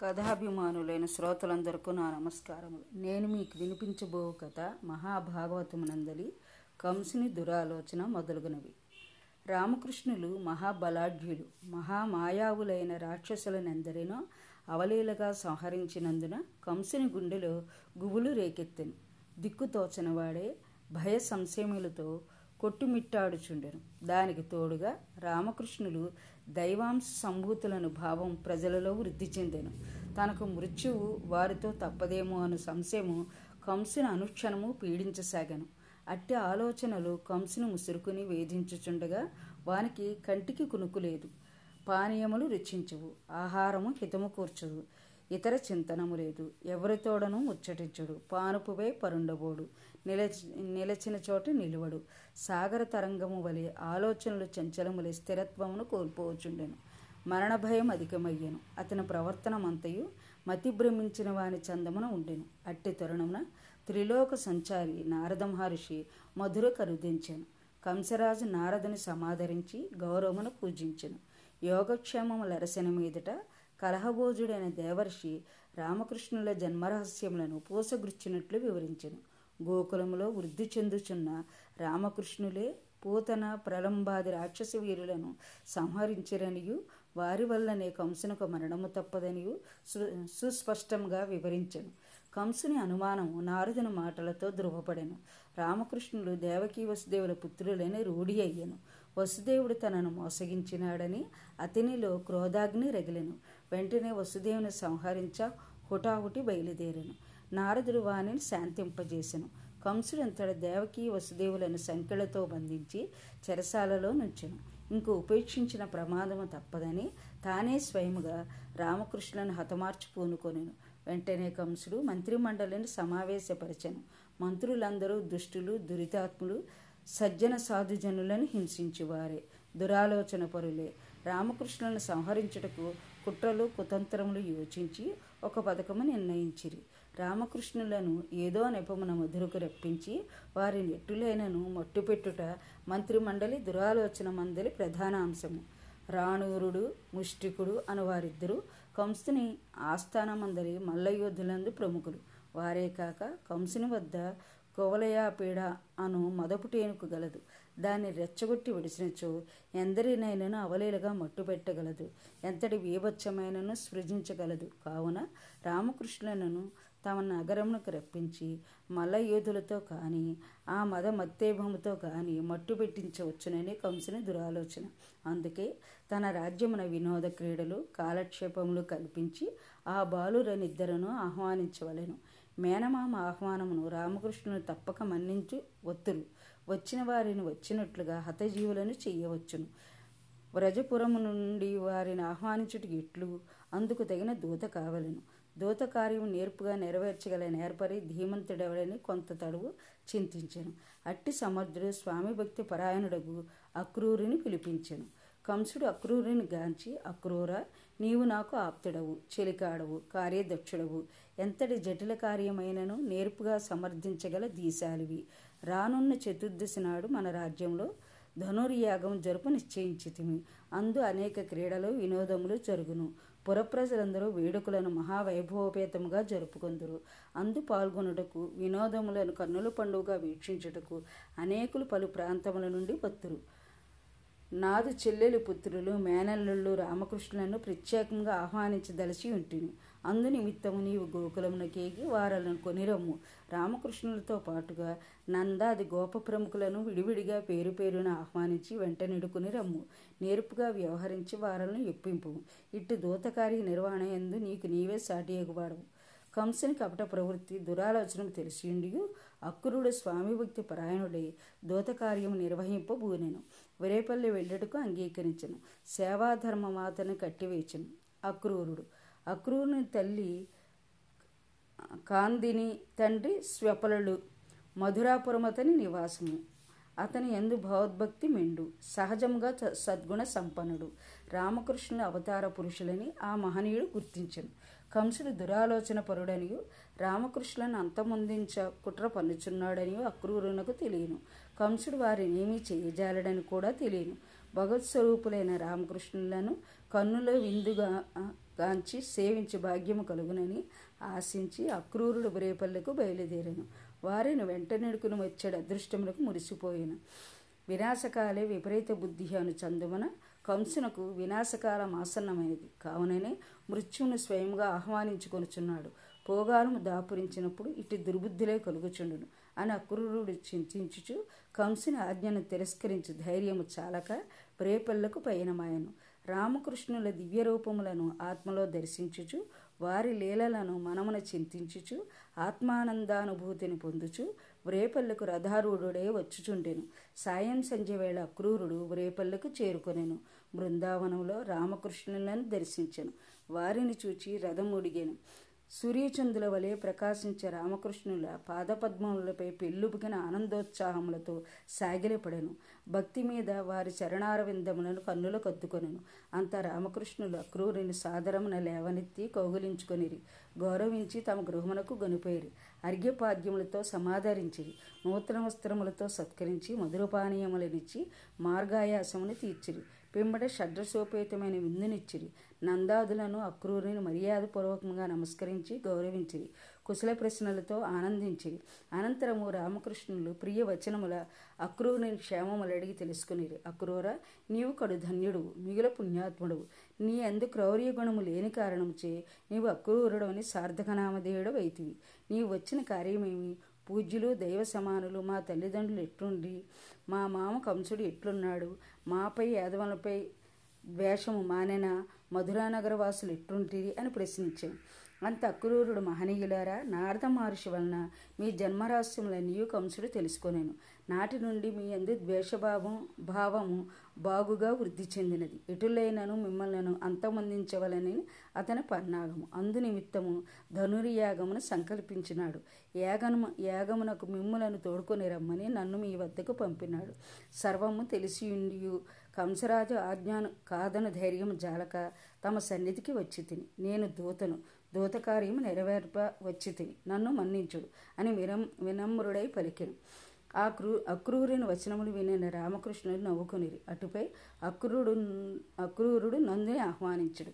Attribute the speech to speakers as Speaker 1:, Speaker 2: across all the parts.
Speaker 1: కథాభిమానులైన శ్రోతలందరికీ నా నమస్కారములు. నేను మీకు వినిపించబో కథ మహాభాగవతమునందలి కంసుని దురాలోచన మొదలుగునవి. రామకృష్ణులు మహాబలాఢ్యులు మహామాయావులైన రాక్షసులనెందరినో అవలీలగా సంహరించినందున కంసుని గుండెలో గుబులు రేకెత్తెను. దిక్కుతోచనవాడే భయ సంశయములతో కొట్టుమిట్టాడుచుండెను. దానికి తోడుగా రామకృష్ణులు దైవాంశ సంభూతులను భావం ప్రజలలో వృద్ధి చెందెను. తనకు మృత్యువు వారితో తప్పదేమో అను సంశయము కంసుని అనుక్షణము పీడించసాగాను. అట్టి ఆలోచనలు కంసును ముసురుకుని వేధించుచుండగా వానికి కంటికి కునుకులేదు పానీయములు రుచించవు. ఆహారము హితము కూర్చదు ఇతర చింతనము లేదు. ఎవరితోడను ముచ్చటించుడు. పానుపువే పరుండబోడు. నిలచి నిలచిన చోట నిలువడు. సాగర తరంగము వలె ఆలోచనలు చంచలములే స్థిరత్వమును కోల్పోవచ్చుండెను మరణ భయం అధికమయ్యను. అతని ప్రవర్తనమంతయు మతిభ్రమించిన వాని చందమున ఉండెను. అట్టి తరుణమున త్రిలోక సంచారి నారద మహర్షి మధుర కరుదించెను. కంసరాజు నారదుని సమాదరించి గౌరవమును పూజించెను. యోగక్షేమములరసిన మీదట కలహభోజుడైన దేవర్షి రామకృష్ణుల జన్మరహస్యములను పూసగుచ్చినట్లు వివరించెను. గోకులంలో వృద్ధి చెందుచున్న రామకృష్ణులే పూతన ప్రలంబాది రాక్షస వీరులను సంహరించరనియు వారి వల్లనే కంసునకు మరణము తప్పదనియు సుస్పష్టంగా వివరించెను. కంసుని అనుమానము నారదుని మాటలతో ధృవపడెను. రామకృష్ణుడు దేవకీ వసుదేవుల పుత్రులని రూఢి అయ్యను. వసుదేవుడు తనను మోసగించినాడని అతనిలో క్రోధాగ్ని రగిలెను. వెంటనే వసుదేవుని సంహరించ హుటాహుటి బయలుదేరాను. నారదుడు వాణిని శాంతింపజేసెను. అంతటి దేవకి వసుదేవులను సంఖ్యలతో బంధించి చెరసాలలో నుంచెను. ఇంక ఉపేక్షించిన ప్రమాదము తప్పదని తానే స్వయముగా రామకృష్ణులను హతమార్చి పూనుకొనెను. వెంటనే కంసుడు మంత్రిమండలిని సమావేశపరచెను. మంత్రులందరూ దుష్టులు దురితాత్ములు సజ్జన సాధుజనులను హింసించువారే. దురాలోచన పరులే. రామకృష్ణులను సంహరించుటకు కుట్రలు కుతంత్రములు యోచించి ఒక పథకము నిర్ణయించిరి. రామకృష్ణులను ఏదో నెపమున మధురకు రప్పించి వారి నెట్టులైనను మట్టుపెట్టుట మంత్రిమండలి దురాలోచన మందలి ప్రధాన అంశము. రాణూరుడు ముష్టికుడు అను వారిద్దరూ కంసుని ఆస్థానమందలి మల్లయోధులందు ప్రముఖులు. వారే కాక కంసుని వద్ద కోవలయాపీడ అను మదపుటేనుకు గలదు. దాన్ని రెచ్చగొట్టి విడిచినచో ఎందరినైనను అవలీలగా మట్టుపెట్టగలదు. ఎంతటి వీభత్సమైనను సృజించగలదు. కావున రామకృష్ణులను తమ నగరమునకు రప్పించి మల్లయోధులతో కానీ ఆ మద మత్తేభముతో కానీ మట్టు పెట్టించవచ్చునని కంసుని దురాలోచన. అందుకే తన రాజ్యమున వినోద క్రీడలు కాలక్షేపములు కల్పించి ఆ బాలురనిద్దరను ఆహ్వానించవలెను. మేనమామ ఆహ్వానమును రామకృష్ణుని తప్పక మన్నించు ఒత్తులు. వచ్చిన వారిని వచ్చినట్లుగా హతజీవులను చేయవచ్చును. వ్రజపురము నుండి వారిని ఆహ్వానించుట ఇట్లు అందుకు తగిన దూత కావలను. దూత కార్యం నేర్పుగా నెరవేర్చగల నేర్పరి ధీమంతుడెవడని కొంత తడువు చింతించెను. అట్టి సమర్థుడు స్వామి భక్తి పరాయణుడగు అక్రూరిని పిలిపించెను. కంసుడు అక్రూరిని గాంచి అక్రూర నీవు నాకు ఆప్తుడవు చెలికాడవు కార్యదక్షుడవు. ఎంతటి జటిల కార్యమైనను నేర్పుగా సమర్థించగల దీశాలివి. రానున్న చతుర్దశి నాడు మన రాజ్యంలో ధనుర్యాగం జరుపు నిశ్చయించితిమి. అందు అనేక క్రీడలు వినోదములు జరుగును. పురప్రజలందరూ వేడుకలను మహావైభవపేతముగా జరుపుకొందురు. అందు పాల్గొనుటకు వినోదములను కన్నుల పండుగగా వీక్షించుటకు అనేకులు పలు ప్రాంతముల నుండి వత్తురు. నాదు చెల్లెలు పుత్రులు మేనల్లుళ్ళు రామకృష్ణులను ప్రత్యేకంగా ఆహ్వానించదలిచి ఉంటుంది అందు నిమిత్తము నీవు గోకులమునకేగి వారలను కొనిరమ్ము. రామకృష్ణులతో పాటుగా నందాది గోప ప్రముఖులను విడివిడిగా పేరు పేరున ఆహ్వానించి వెంటనిడుకుని రమ్ము. నేర్పుగా వ్యవహరించి వారలను ఎప్పింపు ఇటు దూతకార్య నిర్వహణ ఎందు నీకు నీవే సాటి ఎగువాడవు. కంసుని కపట ప్రవృత్తి దురాలోచనకు తెలిసిండి అక్రూడు స్వామి భక్తి పరాయణుడై దూతకార్యం నిర్వహింపబూనెను. విరేపల్లి వెళ్ళటకు అంగీకరించను. సేవాధర్మ మాతను కట్టివేచను. అక్రూరుడు. అక్రూరుని తల్లి కాందిని తండ్రి స్వపలుడు. మధురాపురమతని నివాసము. అతని ఎందు భగవద్భక్తి మెండు. సహజంగా సద్గుణ సంపన్నుడు. రామకృష్ణుని అవతార పురుషులని ఆ మహనీయుడు గుర్తించను. కంసుడు దురాలోచన పరుడనియు రామకృష్ణులను అంతమొందించ కుట్ర పన్నుచున్నాడనియు అక్రూరునకు తెలియను. కంసుడు వారినేమీ చేయజాలడని కూడా తెలియను. భగవత్ స్వరూపులైన రామకృష్ణులను కన్నుల విందుగా గాంచి సేవించి భాగ్యము కలుగునని ఆశించి అక్రూరుడు రేపల్లకు బయలుదేరాను. వారిని వెంట నెడుకుని వచ్చాడు అదృష్టములకు మురిసిపోయాను. వినాశకాలే విపరీత బుద్ధి అను చందుమన కంసునకు వినాశకాలం ఆసన్నమైనది. కావుననే మృత్యువును స్వయంగా ఆహ్వానించుకొనుచున్నాడు. పోగాలము దాపురించినప్పుడు ఇటు దుర్బుద్ధులే కలుగుచుండును. అని అక్రూరుడు చింతించుచు కంసుని ఆజ్ఞను తిరస్కరించు ధైర్యము చాలక ప్రేపల్లకు పయనమాయను. రామకృష్ణుల దివ్య రూపములను ఆత్మలో దర్శించుచు వారి లీలలను మనమున చింతించుచు ఆత్మానందానుభూతిని పొందుచు వ్రేపల్లకు రథారూఢుడే వచ్చుచుండెను. సాయం సంధ్య వేళ అక్రూరుడు వ్రేపల్లకు చేరుకొనెను. బృందావనంలో రామకృష్ణులను దర్శించెను. వారిని చూచి రథముడిగాను సూర్యచంద్రుల వలె ప్రకాశించే రామకృష్ణుల పాదపద్మములపై పెళ్ళుబుకిన ఆనందోత్సాహములతో సాగిలపడెను. భక్తి మీద వారి చరణారవిందములను కన్నుల కద్దుకొనెను. అంత రామకృష్ణులు క్రూరిని సాదరమున లేవనెత్తి కౌగులించుకొనిరి. గౌరవించి తమ గృహమునకు గొనిపోయిరి. అర్ఘ్యపాద్యములతో సమాదరించిరి. నూతన వస్త్రములతో సత్కరించి మధురపానీయములనిచ్చి మార్గాయాసమును తీర్చిరి. పిమ్మట షడ్రసోపేతమైన విందునిచ్చిరి. నందాదులను అక్రూరుని మర్యాదపూర్వకంగా నమస్కరించి గౌరవించి కుశల ప్రశ్నలతో ఆనందించి అనంతరము రామకృష్ణులు ప్రియ వచనముల అక్రూరుని క్షేమములు అడిగి తెలుసుకునిరి. అక్రూర నీవు కడు ధన్యుడు మిగుల పుణ్యాత్ముడు. నీ అందు క్రౌర్య గుణము లేని కారణముచే నీవు అక్రూరుడు అని సార్థకనామధేయుడు వైతివి నీవు వచ్చిన కార్యమేమి? పూజ్యులు దైవ సమానులు మా తల్లిదండ్రులు ఎట్లుండి మా మామ కంసుడు ఎట్లున్నాడు? మాపై యాదవులపై ద్వేషము మానెన? మధురానగర వాసులు ఎట్లుంటిరి అని ప్రశ్నించాను అంత అక్రూరుడు మహనీయులారా నారద మహర్షి వలన మీ జన్మరహస్యములన్నీయు కంసుడు తెలుసుకొనేను. నాటి నుండి మీ అందు ద్వేషభావం భావము బాగుగా వృద్ధి చెందినది. ఎటులైనను మిమ్మల్ని అంతమందించవలని అతని పన్నాగము. అందు నిమిత్తము ధనుర్యాగమును సంకల్పించినాడు. యాగము యాగమునకు మిమ్ములను తోడుకొని రమ్మని నన్ను మీ వద్దకు పంపినాడు. సర్వము తెలిసియుండియు కంసరాజు ఆజ్ఞాను కాదను ధైర్యం జాలక తమ సన్నిధికి వచ్చి తిని నేను దూతను దూతకార్యం నెరవేర్ప వచ్చి తిని నన్ను మన్నించుడు అని వినం వినమ్రుడై పలికెను. ఆ క్రూ అక్రూరుని వచనములు వినిన రామకృష్ణుడు నవ్వుకునిరి. అటుపై అక్రూరుడు అక్రూరుడు నందుని ఆహ్వానించుడు.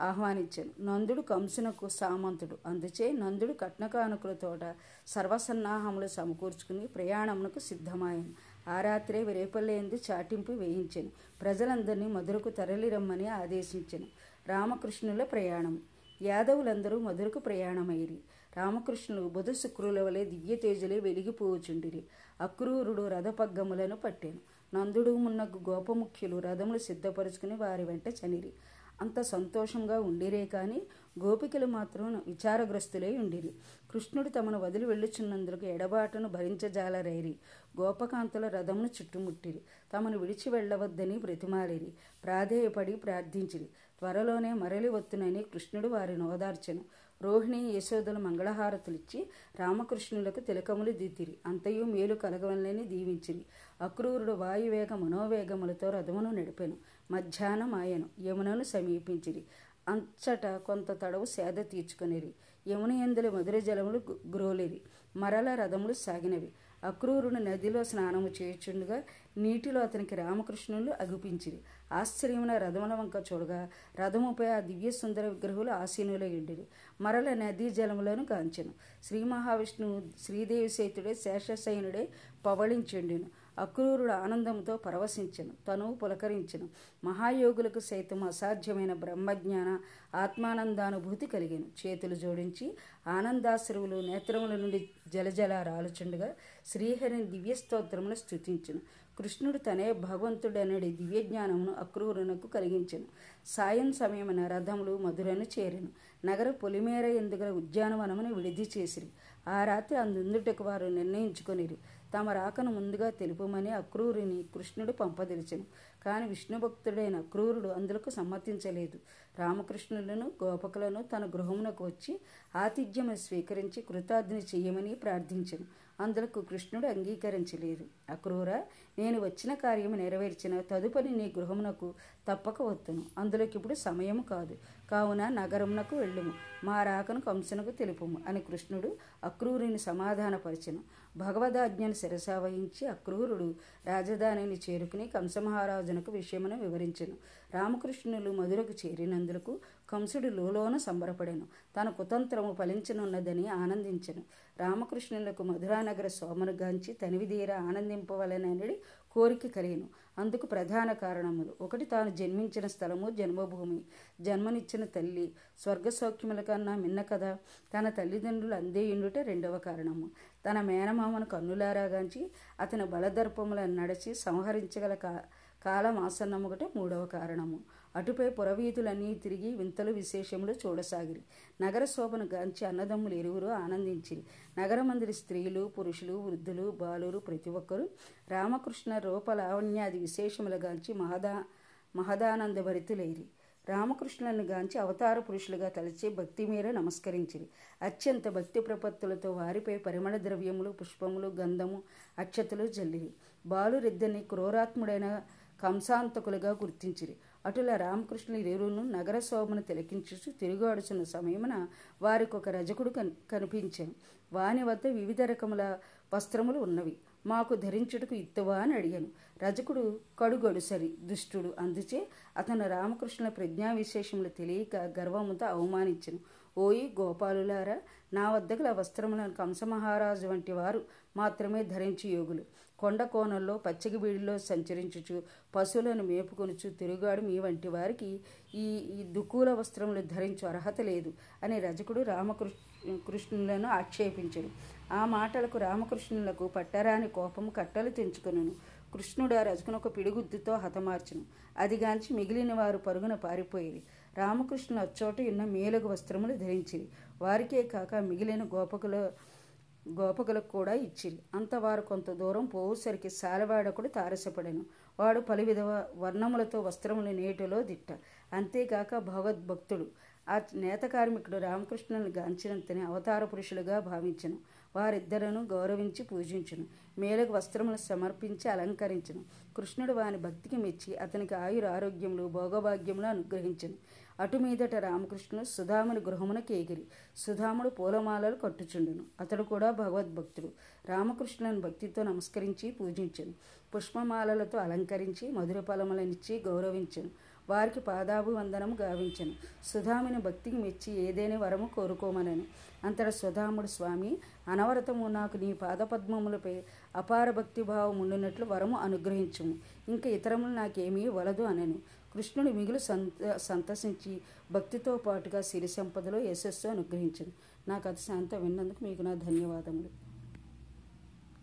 Speaker 1: ఆహ్వానించాను. నందుడు కంసునకు సామంతుడు. అందుచే నందుడు కట్నకానుకులతోట సర్వసన్నాహములు సమకూర్చుకుని ప్రయాణమునకు సిద్ధమాయను. ఆ రాత్రే రేపల్లేందు చాటింపు వేయించాను. ప్రజలందరినీ మధురకు తరలిరమ్మని ఆదేశించాను. రామకృష్ణుల ప్రయాణం యాదవులందరూ మధురకు ప్రయాణమైరి రామకృష్ణులు బుధ శుక్రుల వలె దివ్య వెలిగిపోవచుండిరి. అక్రూరుడు రథపగ్గములను పట్టాను. నందుడు మున్నగు గోపముఖ్యులు రథములు సిద్ధపరుచుకుని వారి వెంట చనిరి. అంత సంతోషంగా ఉండిరే కానీ గోపికలు మాత్రం విచారగ్రస్తులై ఉండిరి. కృష్ణుడు తమను వదిలి వెళ్ళుచున్నందుకు ఎడబాటును భరించజాలరైరి. గోపకాంతుల రథమును చుట్టుముట్టిరి. తమను విడిచి వెళ్ళవద్దని బ్రతిమాలిరి. ప్రాధేయపడి ప్రార్థించిరి. త్వరలోనే మరలి వత్తునని కృష్ణుడు వారిని ఓదార్చెను. రోహిణి యశోదలు మంగళహారతులిచ్చి రామకృష్ణులకు తిలకములు దిద్దిరి. అంతయు మేలు కలగవలని దీవించిరి. అక్రూరుడు వాయువేగ మనోవేగములతో రథమును నడిపెను. మధ్యాహ్నం ఆయను యమునను సమీపించిరి. అంచట కొంత తడవు సేద తీర్చుకొనిరి. యమున ఎందుల మధుర జలములు గ్రోలిరి. మరల రథములు సాగినవి. అక్రూరుని నదిలో స్నానము చేయుచుండగా నీటిలో అతనికి రామకృష్ణులు అగుపించిరి. ఆశ్చర్యమున రథముల వంక చూడగా రథముపై ఆ దివ్య సుందర విగ్రహులు ఆసీనులై ఉండిరి. మరల నదీ జలములను కాంచెను శ్రీ మహావిష్ణువు శ్రీదేవి సేతుడే శేషశయనుడే పవళించుండెను. అక్రూరుడు ఆనందంతో పరవశించెను. తను పులకరించెను. మహాయోగులకు సైతం అసాధ్యమైన బ్రహ్మజ్ఞాన ఆత్మానందానుభూతి కలిగాను. చేతులు జోడించి ఆనందాశ్రువులు నేత్రముల నుండి జలజల రాలుచుండగా శ్రీహరిని దివ్యస్తోత్రమును స్థుతించును కృష్ణుడు తనే భగవంతుడనడి దివ్యజ్ఞానమును అక్రూరునకు కలిగించెను. సాయం సమయమున రథములు మధురను చేరెను. నగర పొలిమేర ఎందుగల ఉద్యానవనమును విడిది చేసిరి. ఆ రాత్రి అందుందుటకు వారు నిర్ణయించుకొనిరి. తమ రాకను ముందుగా తెలుపమని అక్రూరుని కృష్ణుడు పంపదలిచెను. కాని విష్ణుభక్తుడైన అక్రూరుడు అందులకు సమ్మతించలేదు. రామకృష్ణులను గోపకులను తన గృహమునకు వచ్చి ఆతిథ్యము స్వీకరించి కృతార్థిని చేయమని ప్రార్థించెను. అందులకు కృష్ణుడు అంగీకరించలేదు అక్రూర నేను వచ్చిన కార్యము నెరవేర్చిన తదుపరి నీ గృహమునకు తప్పక వద్దును అందులోకి ఇప్పుడు సమయము కాదు. కావున నగరమునకు వెళ్ళుము. మా రాకను కంసునకు తెలుపుము అని కృష్ణుడు అక్రూరుని సమాధానపరిచెను. భగవదాజ్ఞను శిరసావహించి అక్రూరుడు రాజధానిని చేరుకుని కంసమహారాజునకు విషయమును వివరించను. రామకృష్ణులు మధురకు చేరినందులకు కంసుడు లోలోన సంబరపడెను. తన కుతంత్రము ఫలించనున్నదని ఆనందించెను. రామకృష్ణులకు మధురానగర సోమను గాంచి తనివిదీర ఆనందింపవలనని కోరిక కలిగను. అందుకు ప్రధాన కారణములు. ఒకటి తాను జన్మించిన స్థలము జన్మభూమి. జన్మనిచ్చిన తల్లి స్వర్గ సౌఖ్యముల కన్నా మిన్న కదా తన తల్లిదండ్రులు అందేయుండుట రెండవ కారణము. తన మేనమామను కన్నులారాగాంచి అతని బలదర్పములను నడిచి సంహరించగల కా కాలం ఆసన్నముగట మూడవ కారణము. అటుపై పురవీధులన్నీ తిరిగి వింతలు విశేషములు చూడసాగిరి. నగర శోభను గాంచి అన్నదమ్ములు ఇరువురు ఆనందించిరి. నగరమందిరి స్త్రీలు పురుషులు వృద్ధులు బాలురు ప్రతి ఒక్కరూ రామకృష్ణ రూపలావణ్యాది విశేషములు విశేషముల గాంచి మహదా మహదానంద భరితులైరి. రామకృష్ణులను గాంచి అవతార పురుషులుగా తలచి భక్తి మీర నమస్కరించిరి. అత్యంత భక్తి ప్రపత్తులతో వారిపై పరిమళ ద్రవ్యములు పుష్పములు గంధము అక్షతలు జల్లిరి. బాలురిద్దరిని క్రూరాత్ముడైన కంసాంతకులుగా గుర్తించిరి. అటుల రామకృష్ణులు ఇరువురును నగర శోభను తిలకించుచు తిరుగాడుచున్న సమయమున వారికి ఒక రజకుడు కన్ కనిపించాను. వాని వద్ద వివిధ రకముల వస్త్రములు ఉన్నవి. మాకు ధరించుటకు ఇత్తవా అని అడిగాను. రజకుడు కడుగడుసరి దుష్టుడు. అందుచే అతను రామకృష్ణుల ప్రజ్ఞా విశేషములు తెలియక గర్వముతో అవమానించను. ఓయి గోపాలులారా నా వద్దగల వస్త్రములను కంసమహారాజు వంటి వారు మాత్రమే ధరించి యోగులు. కొండ కోణంలో పచ్చగి బీడిలో సంచరించుచు పశువులను మేపుకొనుచు తిరుగాడు మీ వంటి వారికి ఈ ఈ దుకూల వస్త్రములు ధరించు అర్హత లేదు అని రజకుడు రామకృష్ణ కృష్ణులను ఆక్షేపించడు ఆ మాటలకు రామకృష్ణులకు పట్టరాని కోపం కట్టలు తెంచుకొనను. కృష్ణుడు ఆ రజకునొక ఒక పిడిగుద్దుతో హతమార్చును. అదిగాంచి మిగిలిన వారు పరుగున పారిపోయేది రామకృష్ణులు అచ్చోట ఉన్న మేలుగు వస్త్రములు ధరించిరి. వారికే కాక మిగిలిన గోపకుల గోపకులకు కూడా ఇచ్చిరి. అంతవారు కొంత దూరం పోవుసరికి సాలవాడకుడు తారసపడెను. వాడు పలు విధ వర్ణములతో వస్త్రములు నేటిలో దిట్ట. అంతేకాక భగవద్భక్తుడు. ఆ నేత కార్మికుడు రామకృష్ణుని గాంచినంతని అవతార పురుషులుగా భావించను. వారిద్దరను గౌరవించి పూజించును. మేలకు వస్త్రములు సమర్పించి అలంకరించను. కృష్ణుడు వాని భక్తికి మెచ్చి అతనికి ఆయుర ఆరోగ్యములు భోగభాగ్యములు అనుగ్రహించను. అటు మీదట రామకృష్ణుడు సుధాముని గృహమున కేగిరి సుధాముడు పూలమాలలు కట్టుచుండును. అతడు కూడా భగవద్భక్తుడు. రామకృష్ణుని భక్తితో నమస్కరించి పూజించను. పుష్పమాలలతో అలంకరించి మధుర ఫలములనిచ్చి గౌరవించను. వారికి పాదాభివందనము గావించను. సుధాముని భక్తికి మెచ్చి ఏదేని వరము కోరుకోమనను. అంతట సుధాముడు స్వామి అనవరతము నాకు నీ పాదపద్మములపై అపార భక్తిభావం ఉండినట్లు వరము అనుగ్రహించుము. ఇంకా ఇతరములు నాకేమీ వలదు అనను. కృష్ణుడు మిగులు సంత సంతసించి భక్తితో పాటుగా సిరి సంపదలో యశస్సు అనుగ్రహించను. నా కథ శాంత విన్నందుకు మీకు నా ధన్యవాదములు.